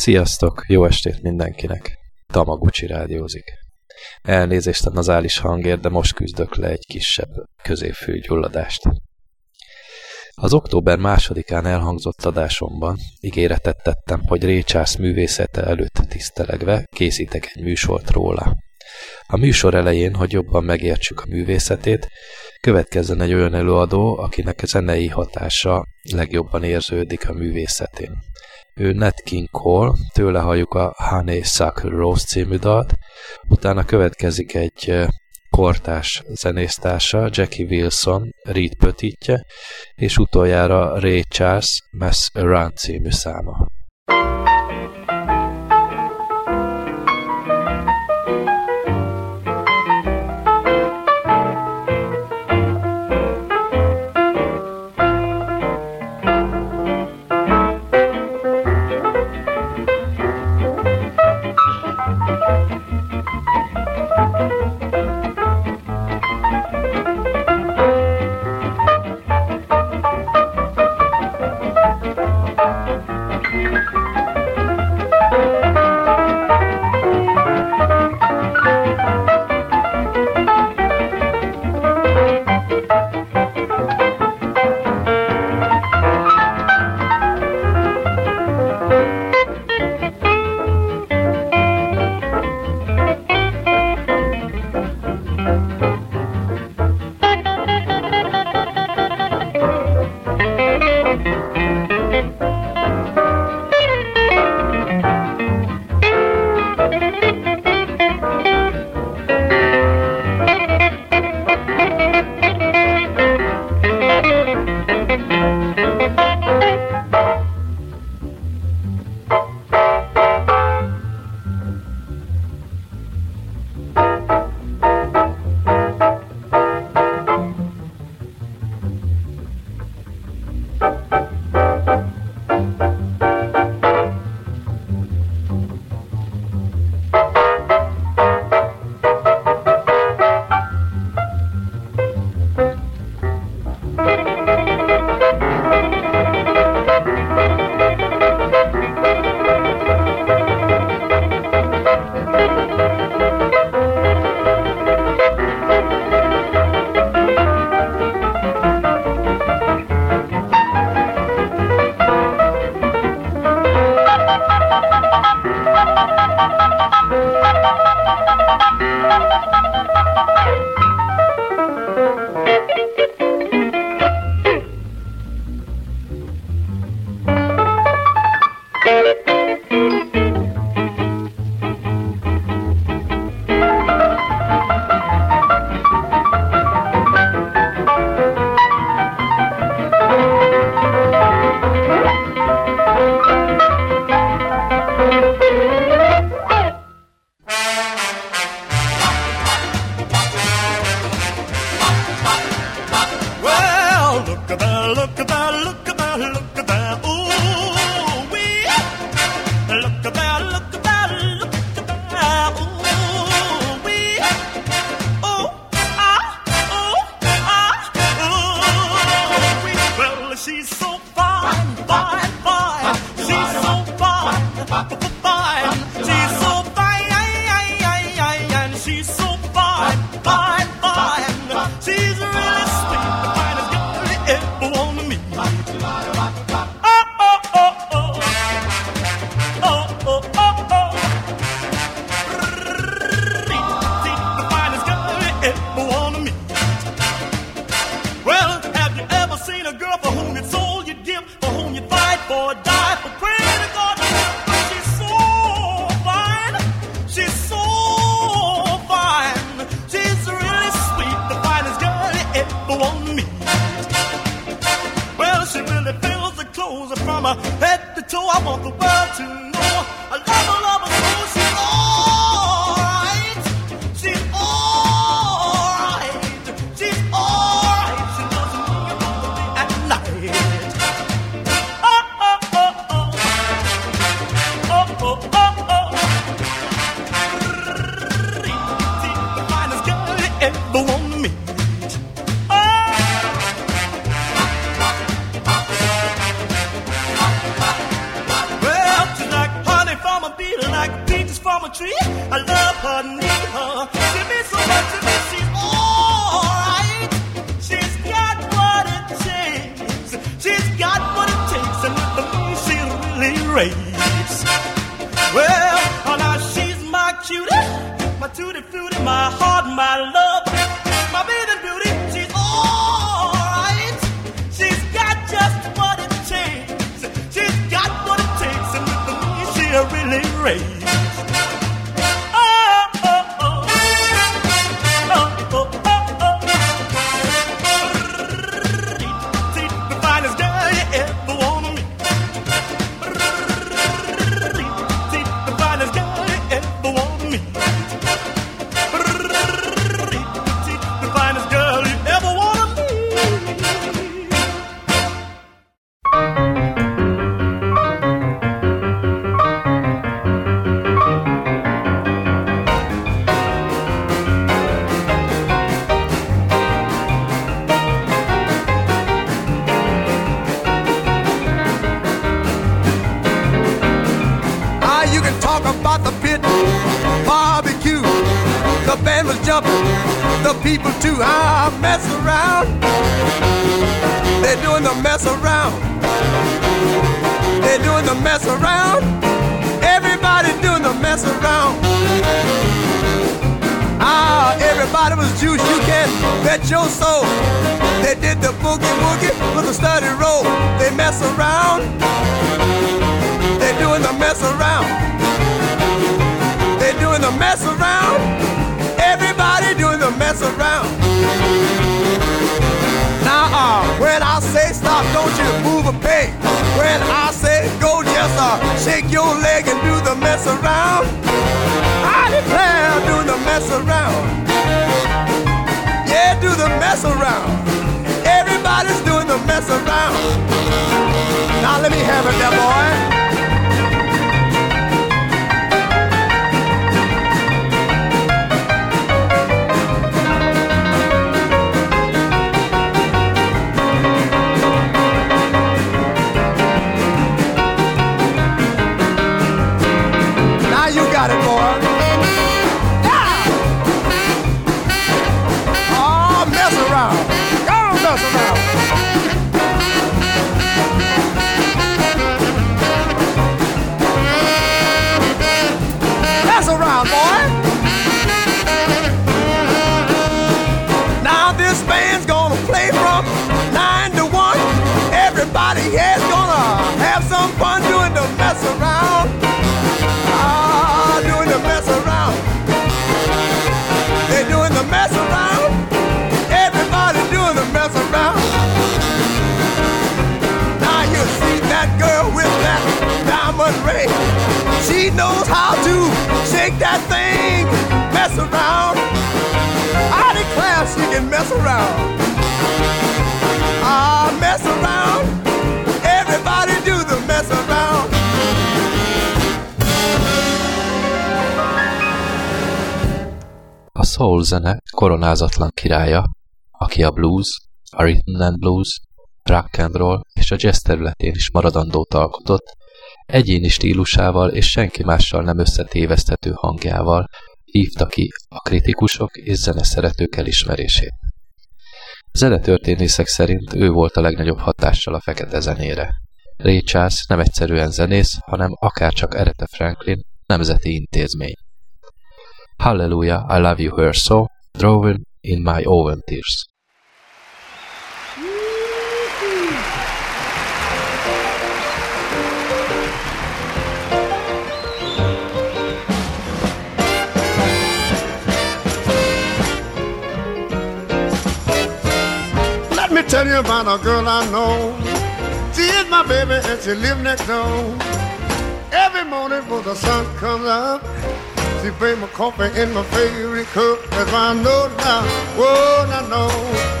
Sziasztok, jó estét mindenkinek! Tamaguchi rádiózik. Elnézést a nazális hangért, de most küzdök le egy kisebb középfőgyulladást. Az október másodikán elhangzott adásomban ígéretet tettem, hogy Ray Charles művészete előtt tisztelegve készítek egy műsort róla. A műsor elején, hogy jobban megértsük a művészetét, következzen egy olyan előadó, akinek a zenei hatása legjobban érződik a művészetén. Ő Nat King Cole, tőle halljuk a Honey Suck Rose című dalt, utána következik egy kortás zenésztársa, Jackie Wilson, Reed Pötitje, és utoljára Ray Charles Mess Around című száma. Peg. When I say go, just uh, shake your leg and do the mess around. I declare, do the mess around. Yeah, do the mess around. Everybody's doing the mess around. Now let me have it, there, boy. Got it, boy. Knows how to shake that thing, mess around. I declare she can mess around. Ah, mess around. Everybody do the mess around. A soul zene koronázatlan királya, aki a blues, a rhythm and blues, rock and roll és a jazz területén is maradandót alkotott, egyéni stílusával és senki mással nem összetéveszthető hangjával hívta ki a kritikusok és zeneszeretők elismerését. Zenetörténészek szerint ő volt a legnagyobb hatással a fekete zenére. Ray Charles nem egyszerűen zenész, hanem akárcsak Aretha Franklin nemzeti intézmény. Hallelujah, I love you her so, drawing in my own tears. Tell you about a girl I know. She is my baby and she lives next door. Every morning when the sun comes up, she bring my coffee in my favorite cup. That's why I know now, whoa, I know,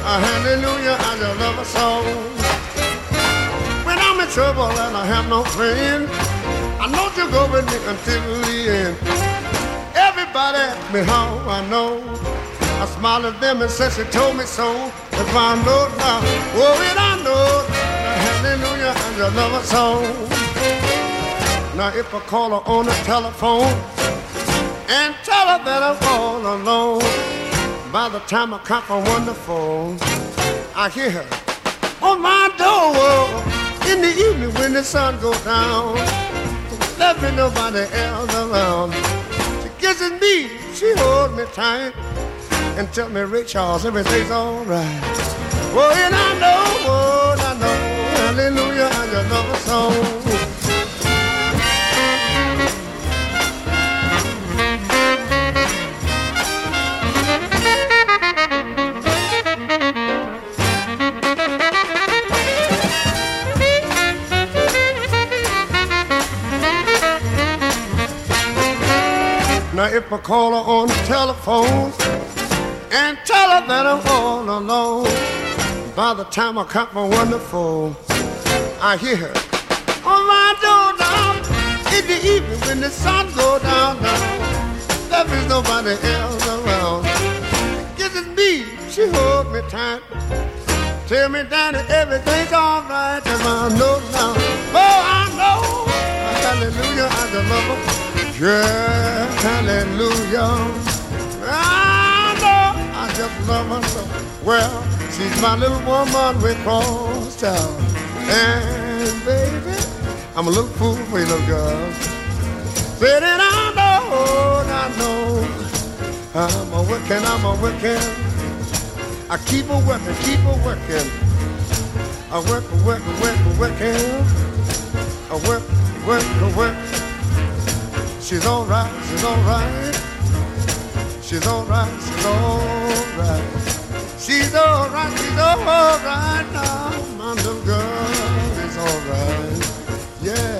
a hallelujah, I just love her so. When I'm in trouble and I have no friend, I know you'll go with me until the end. Everybody me how I know. I smile at them and say she told me so. If I know now, oh, and I know, hallelujah, and your love her so. Now if I call her on the telephone, and tell her that I'm all alone. By the time I come from wonderful, I hear her on my door in the evening when the sun goes down. There ain't nobody else around. She kisses me, she holds me tight, and tell me, Ray Charles, everything's alright. Oh, and I know, oh, I know, hallelujah, I just love a song. Now if I call her on the telephone and tell her that I'm all alone, by the time I come for wonderful, I hear her on my door now in the evening when the sun go down now. There is nobody else around. Kisses me, she holds me tight. Tell me, Danny, everything's alright. Cause I know now. Oh, I know. Hallelujah, I love her. Yeah, hallelujah. Just love well. She's my little woman with cross town. And baby, I'm a little fool for you, little girl. Said it, I know, I know. I'm a working, I'm a working. I keep a working, keep a working. I work, work, work, working. I work, work, work. She's alright, she's alright. She's alright, she's alright. She's alright, she's alright now. My little girl is alright. Yeah.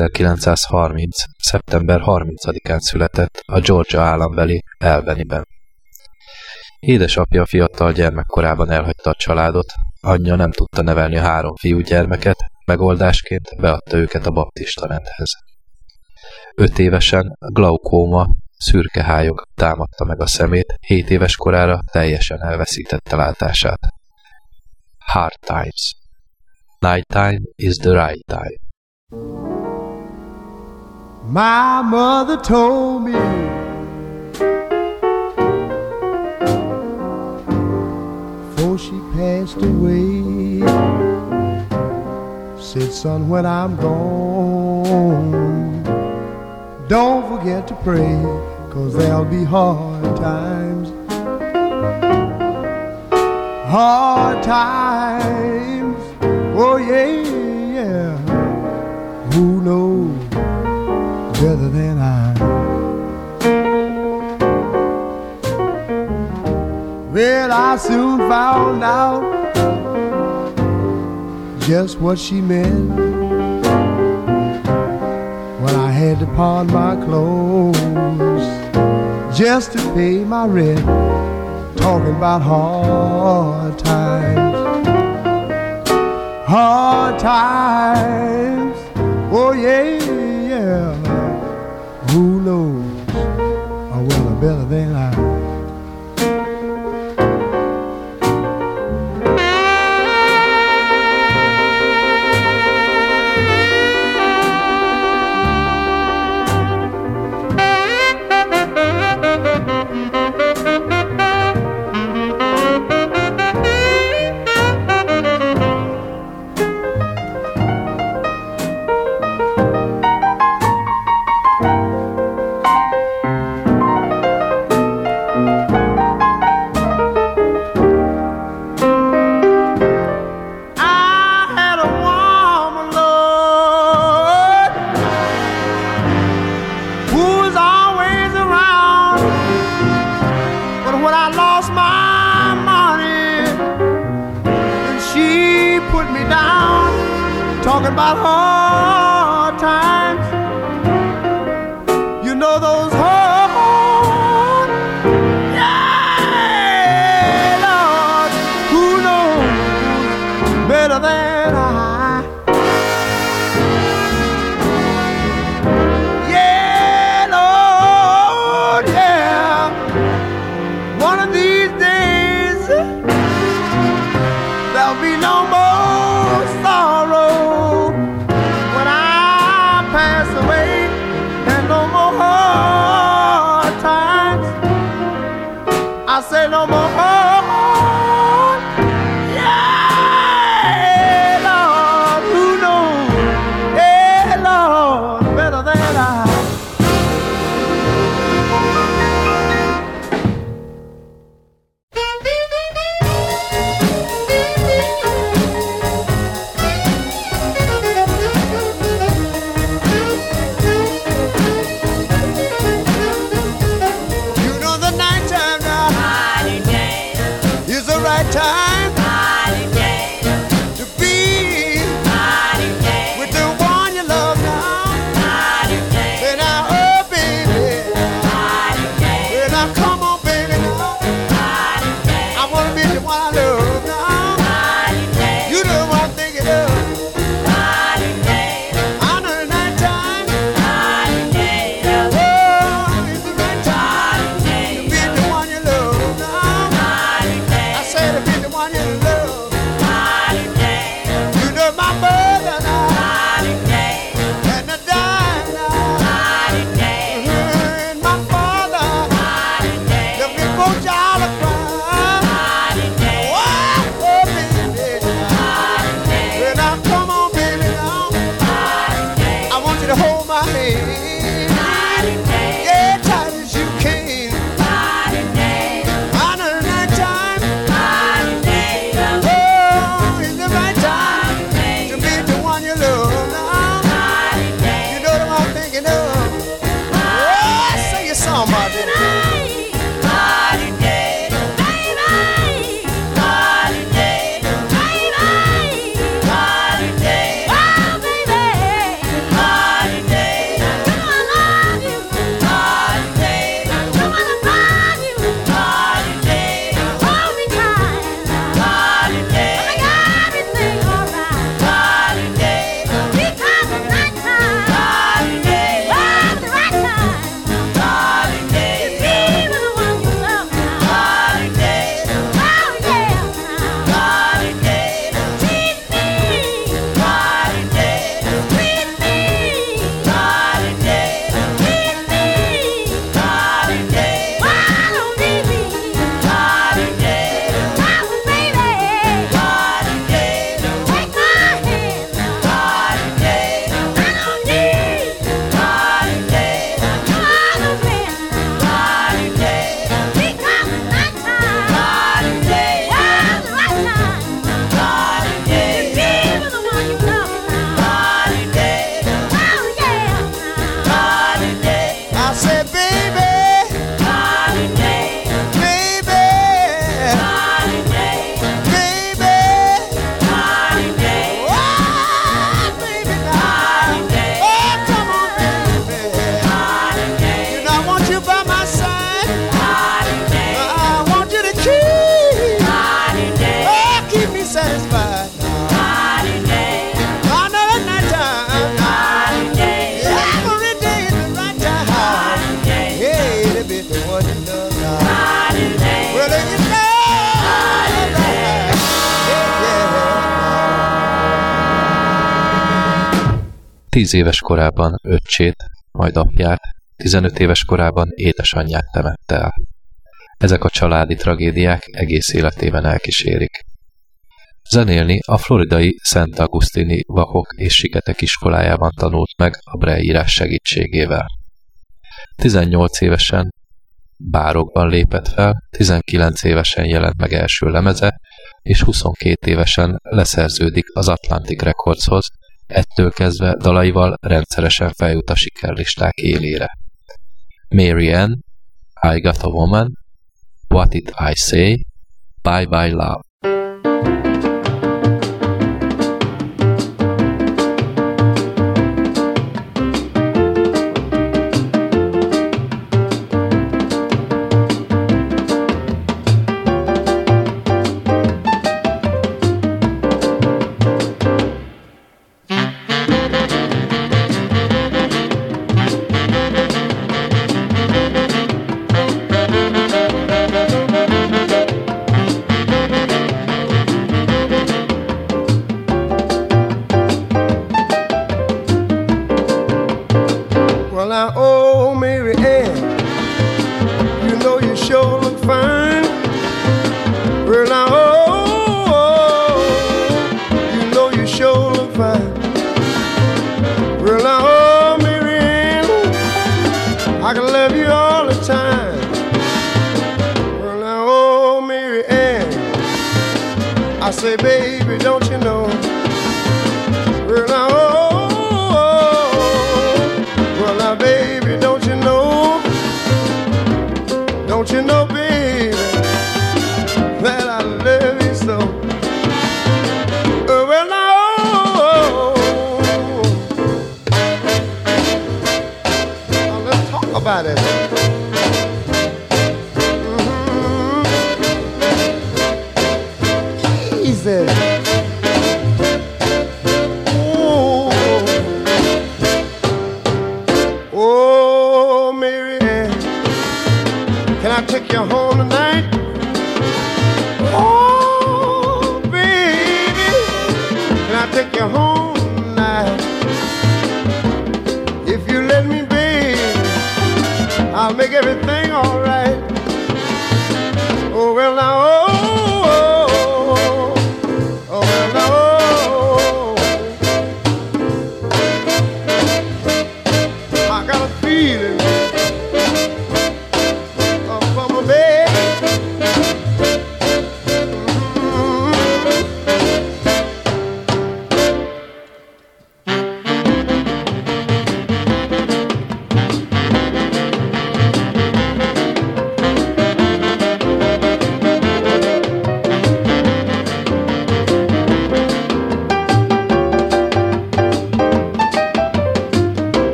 1930. szeptember 30-án született a Georgia állambeli Elveniben. Édesapja fiatal gyermekkorában elhagyta a családot, anyja nem tudta nevelni a három fiú gyermeket, megoldásként beadta őket a baptista rendhez. Öt évesen glaukóma, szürke hályog támadta meg a szemét, hét éves korára teljesen elveszítette látását. Hard times. Night time is the right time. My mother told me before she passed away. Said, son, when I'm gone, don't forget to pray, cause there'll be hard times. Hard times, oh yeah, yeah. Who knows better than I? Well, I soon found out just what she meant when I had to pawn my clothes just to pay my rent. Talking about hard times, hard times. Oh yeah, knows? Oh, well, better than I. I lost my money, then she put me down, talking about hard 10 éves korában öccsét, majd apját, 15 éves korában édesanyját temette el. Ezek a családi tragédiák egész életében elkísérik. Zenélni a floridai Szent Agustini Vakok és Siketek iskolájában tanult meg a breírás segítségével. 18 évesen bárokban lépett fel, 19 évesen jelent meg első lemeze, és 22 évesen leszerződik az Atlantic Recordshoz, Ettől kezdve dalaival rendszeresen feljut a sikerlisták élére. Mary Ann, I Got a Woman, What Did I Say, Bye Bye Love.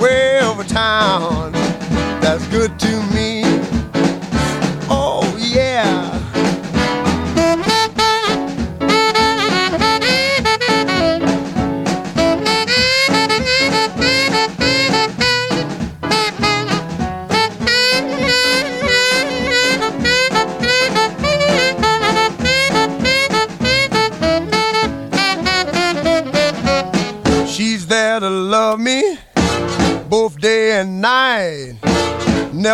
way over town. That's good to me.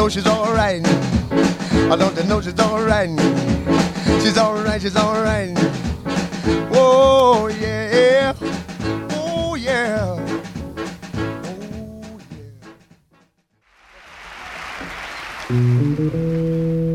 know she's alright. I don't to know she's alright. She's alright, she's alright. Oh yeah. Oh yeah. Oh yeah.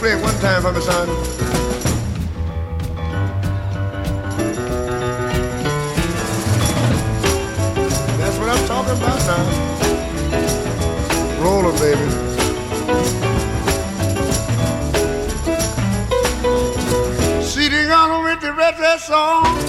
play it one time for me, son? That's what I'm talking about now. Roller, baby. song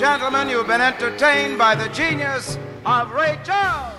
gentlemen, you've been entertained by the genius of Ray Charles.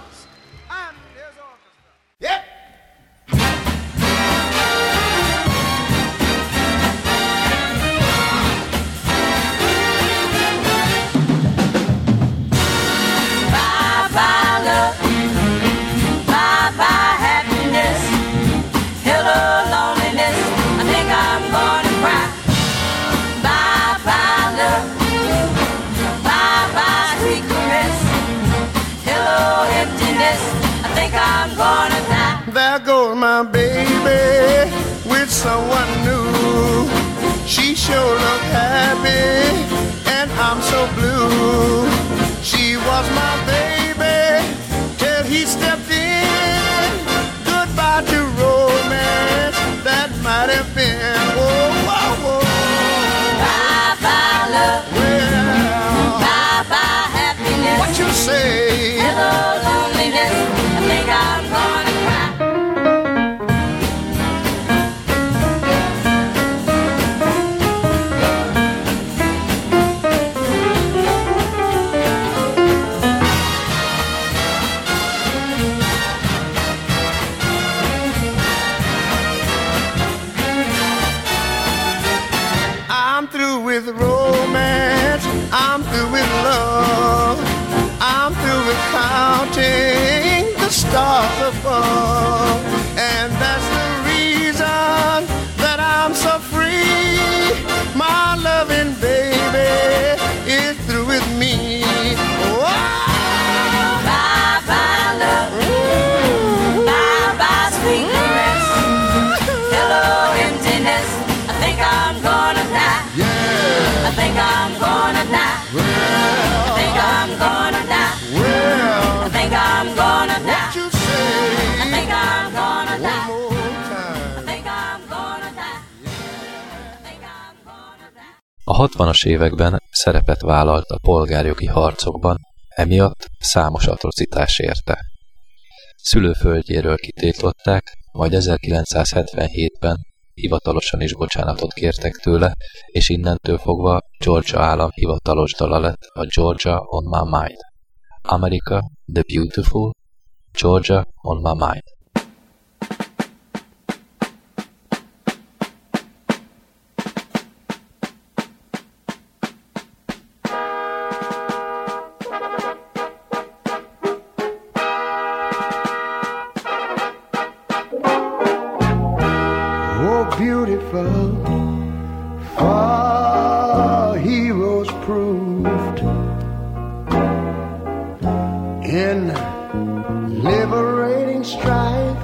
60-as években szerepet vállalt a polgárjogi harcokban, emiatt számos atrocitás érte. Szülőföldjéről kitétlották, majd 1977-ben hivatalosan is bocsánatot kértek tőle, és innentől fogva Georgia állam hivatalos dala lett a Georgia on my mind. America, the beautiful, Georgia on my mind. beautiful. Far heroes proved in liberating strife.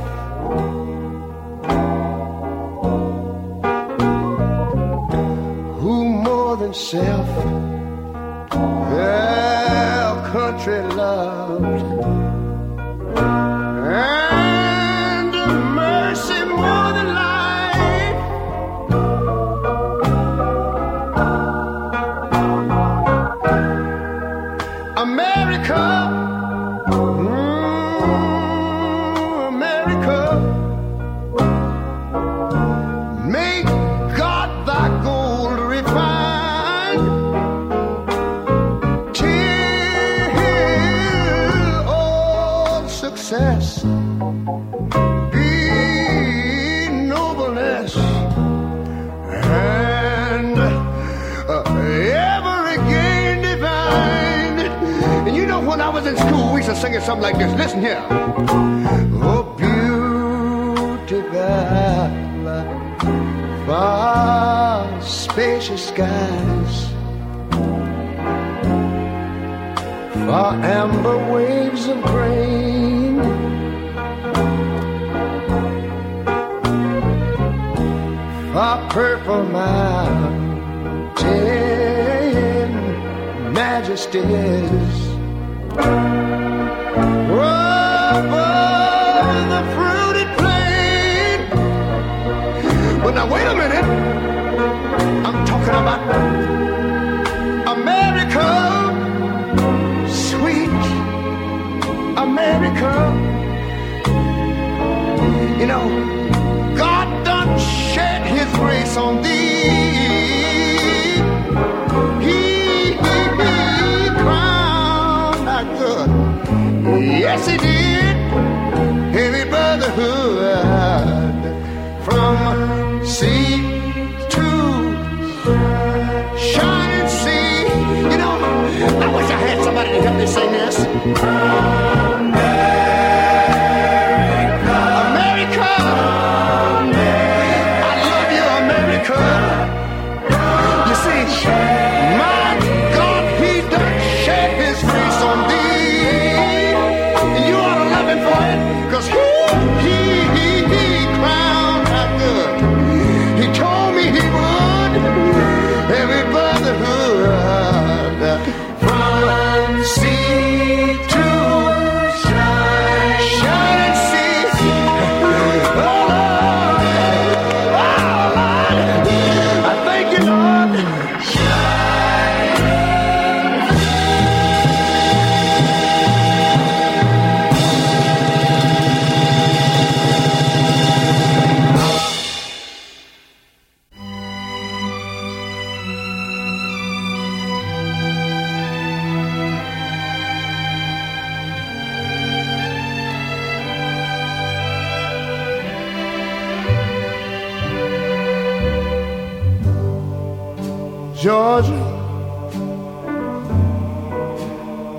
Who more than self, their country. something like this. Listen here. Oh, beautiful, far spacious skies. far amber waves of grain. A purple mountain majesties. now wait a minute.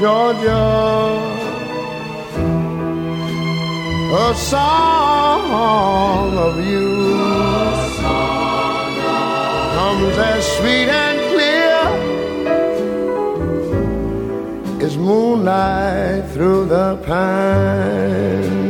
Georgia, a song of you comes as sweet and clear as moonlight through the pines.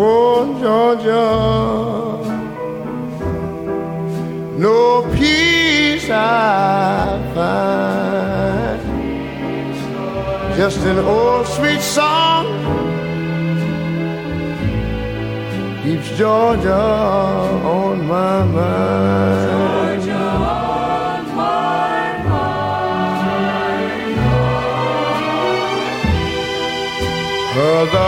Oh, Georgia, no peace I find. Just an old sweet song keeps Georgia on my mind. Georgia on my mind. Other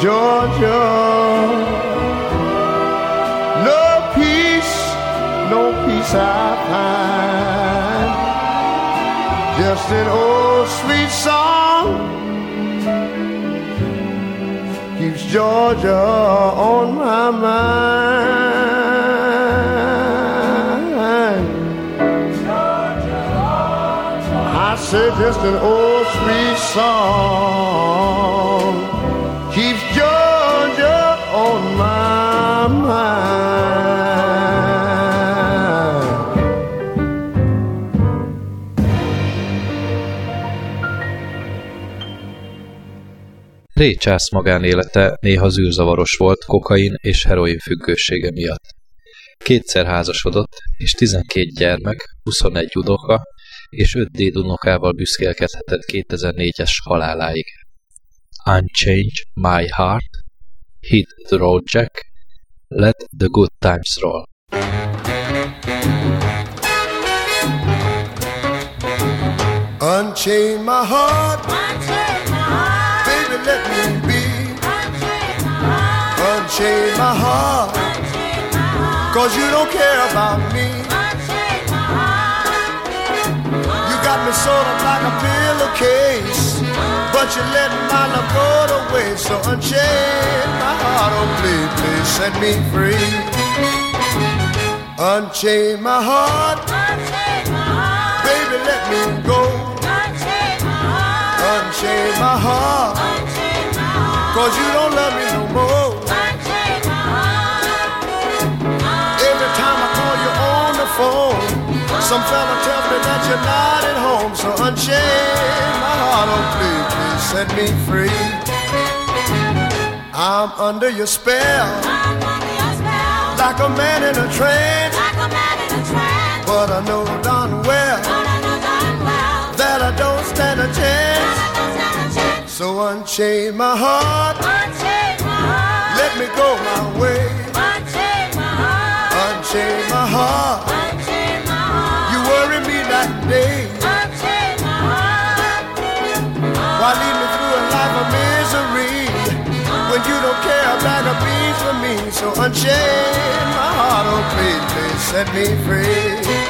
Georgia. No peace, no peace I find. Just an old sweet song keeps Georgia on my mind. Georgia, I said just an old sweet song Charles magánélete néha zűrzavaros volt kokain és heroin függősége miatt. Kétszer házasodott, és 12 gyermek, 21 unoka és 5 dédunokával büszkélkedhetett 2004-es haláláig. Unchange My Heart, Hit the road, Jack. Let the good times roll. Unchain my heart, cause you don't care about me. You got me sort of like a pillowcase, but you let my love go to waste. So unchain my heart, oh please, please set me free. Unchain my heart, baby, let me go. Unchain my heart, cause you don't love me some fella tells me that you're not at home. So unchain my heart, oh please, please set me free. I'm under your spell, I'm under your spell, like a man in a trance. like a man in a trance. But I know darn well that I don't stand a chance. So unchain my heart, unchain my heart, let me go my way. Unchain my heart, you worry me that day. Why lead me through a life of misery when you don't care a bag of beans for me? So unchain my heart, oh please, please set me free.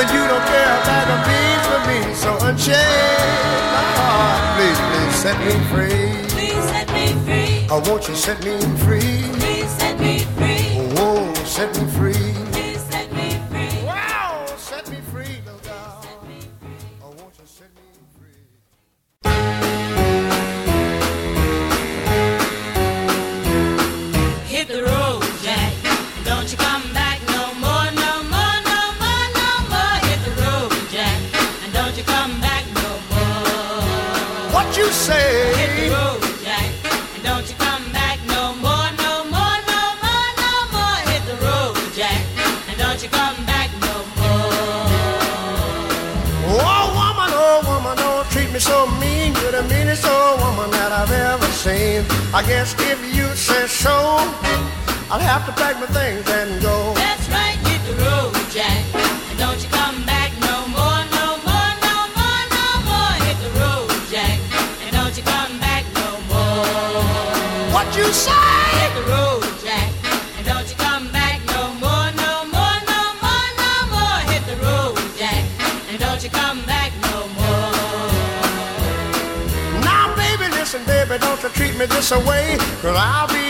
When you don't care a bag of beans for me? So unchain my heart, please, please set me free. Please set me free. Oh, won't you set me free? Please I'll have to pack my things and go. That's right, hit the road, Jack. And don't you come back no more, no more, no more, no more. Hit the road, Jack. And don't you come back no more. What you say? Hit the road, Jack. And don't you come back no more, no more, no more, no more. Hit the road, Jack. And don't you come back no more. Now, baby, listen, baby, don't you treat me this way. Cause I'll be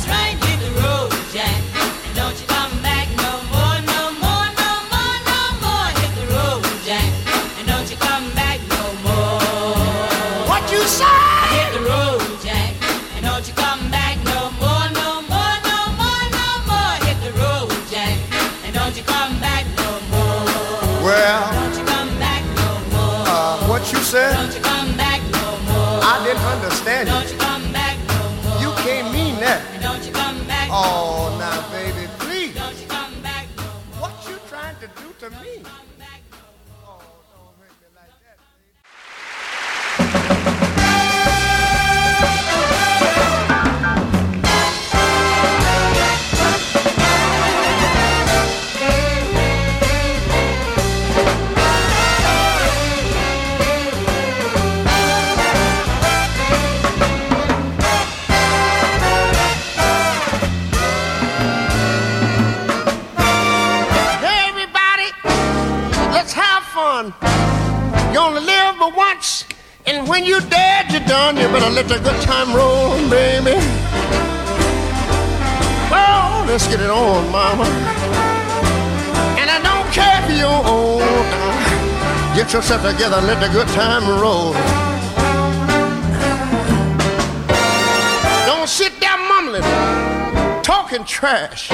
when you're dead, you're done. You better let the good time roll, baby. Well, let's get it on, mama. And I don't care if you're old. Get yourself together and let the good time roll. Don't sit there mumbling, talking trash.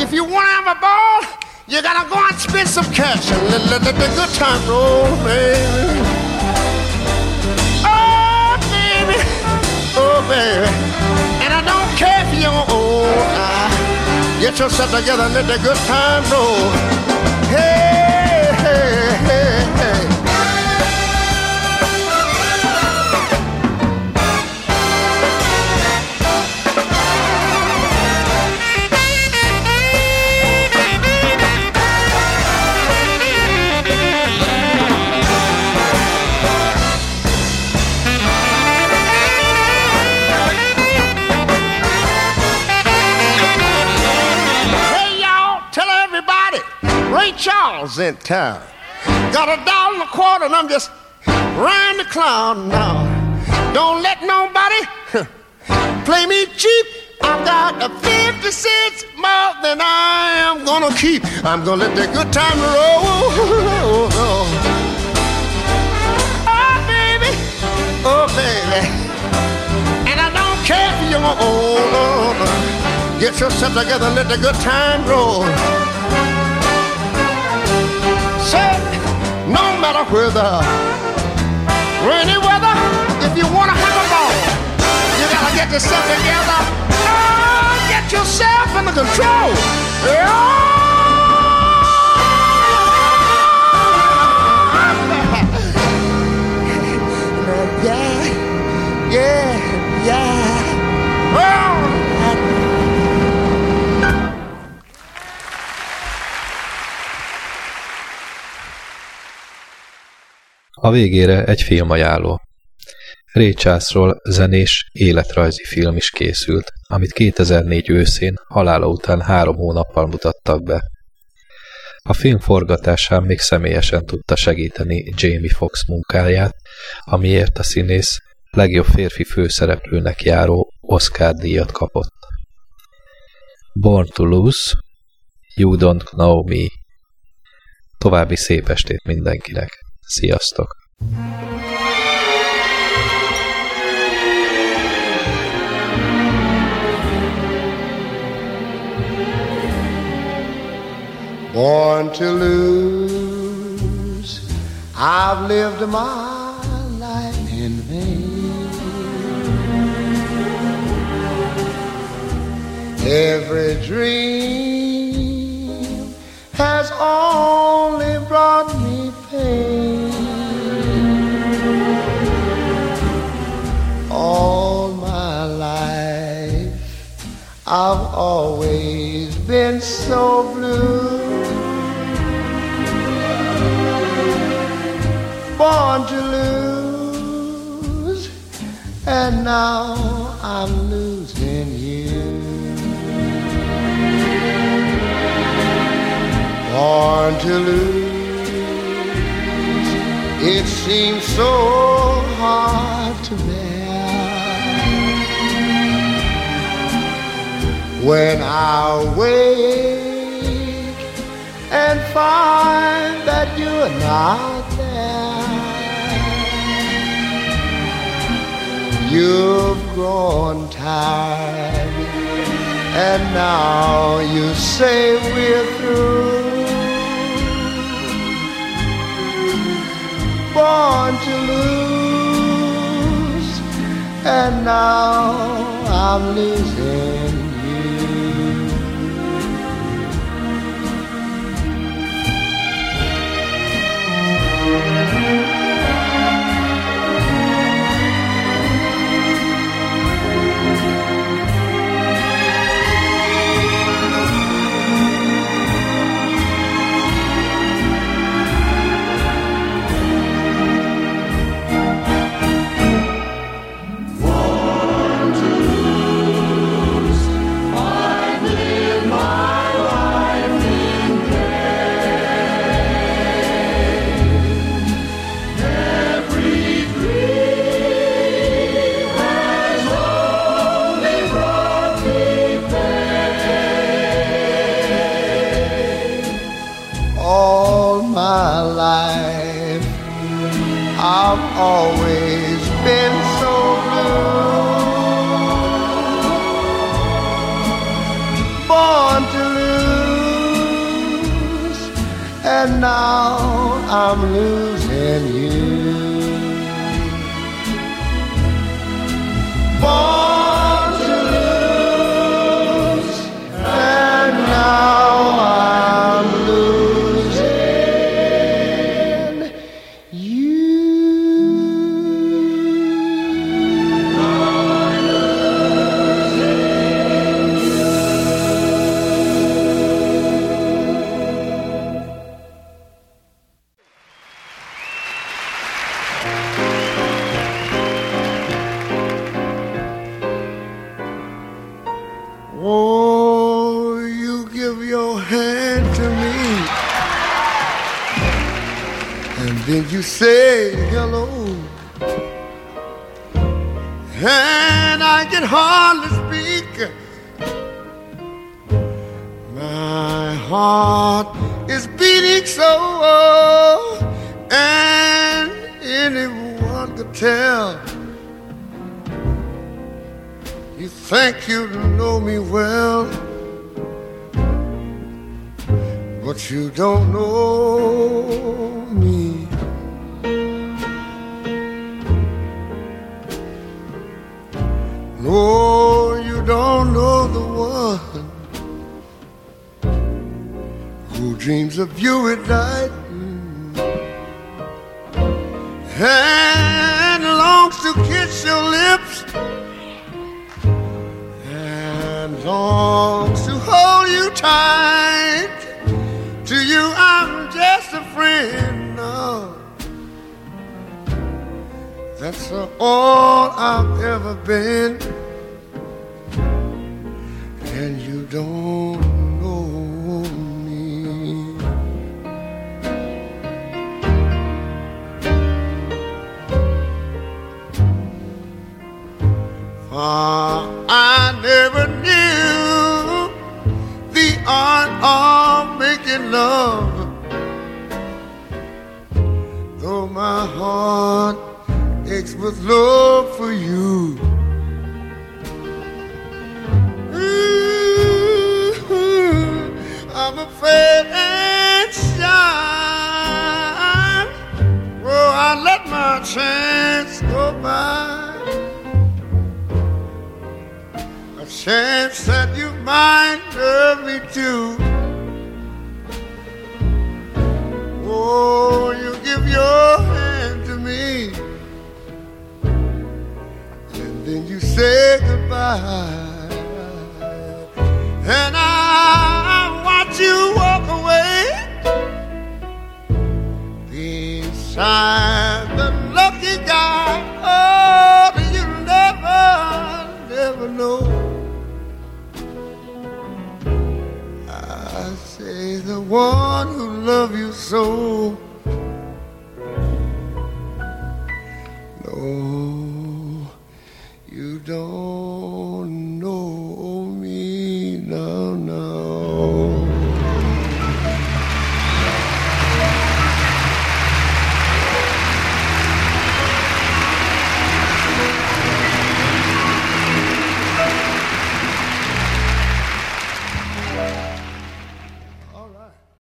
If you want to have a ball, you gotta go and spend some cash and let, let, let the good time roll, baby. Baby. And I don't care if you're old. Now. Get yourself together and let the good time roll. Hey, In town. Got a dollar and a quarter and I'm just round the clown now. Don't let nobody play me cheap. I've got a 50 cents more than I am gonna keep. I'm gonna let the good time roll. Oh, baby, oh, baby. And I don't care if you're old. Get yourself together let the good time roll. No matter whether rainy weather, if you wanna have a ball, you gotta get yourself together. Oh, get yourself under control. Yeah, A végére egy filmajánló. Ray Charlesról zenés, életrajzi film is készült, amit 2004 őszén halála után három hónappal mutattak be. A film forgatásán még személyesen tudta segíteni Jamie Foxx munkáját, amiért a színész legjobb férfi főszereplőnek járó Oscar díjat kapott. Born to Lose, You Don't Know Me. További szép estét mindenkinek. Sziasztok! born to lose. I've lived my life in vain. Every dream has only brought me pain. I've always been so blue. Born to lose, and now I'm losing you. Born to lose, it seems so when I wake and find that you're not there. You've grown tired, and now you say we're through. Born to lose, and now I'm losing always been so blue. Born to lose, and now I'm losing. Oh.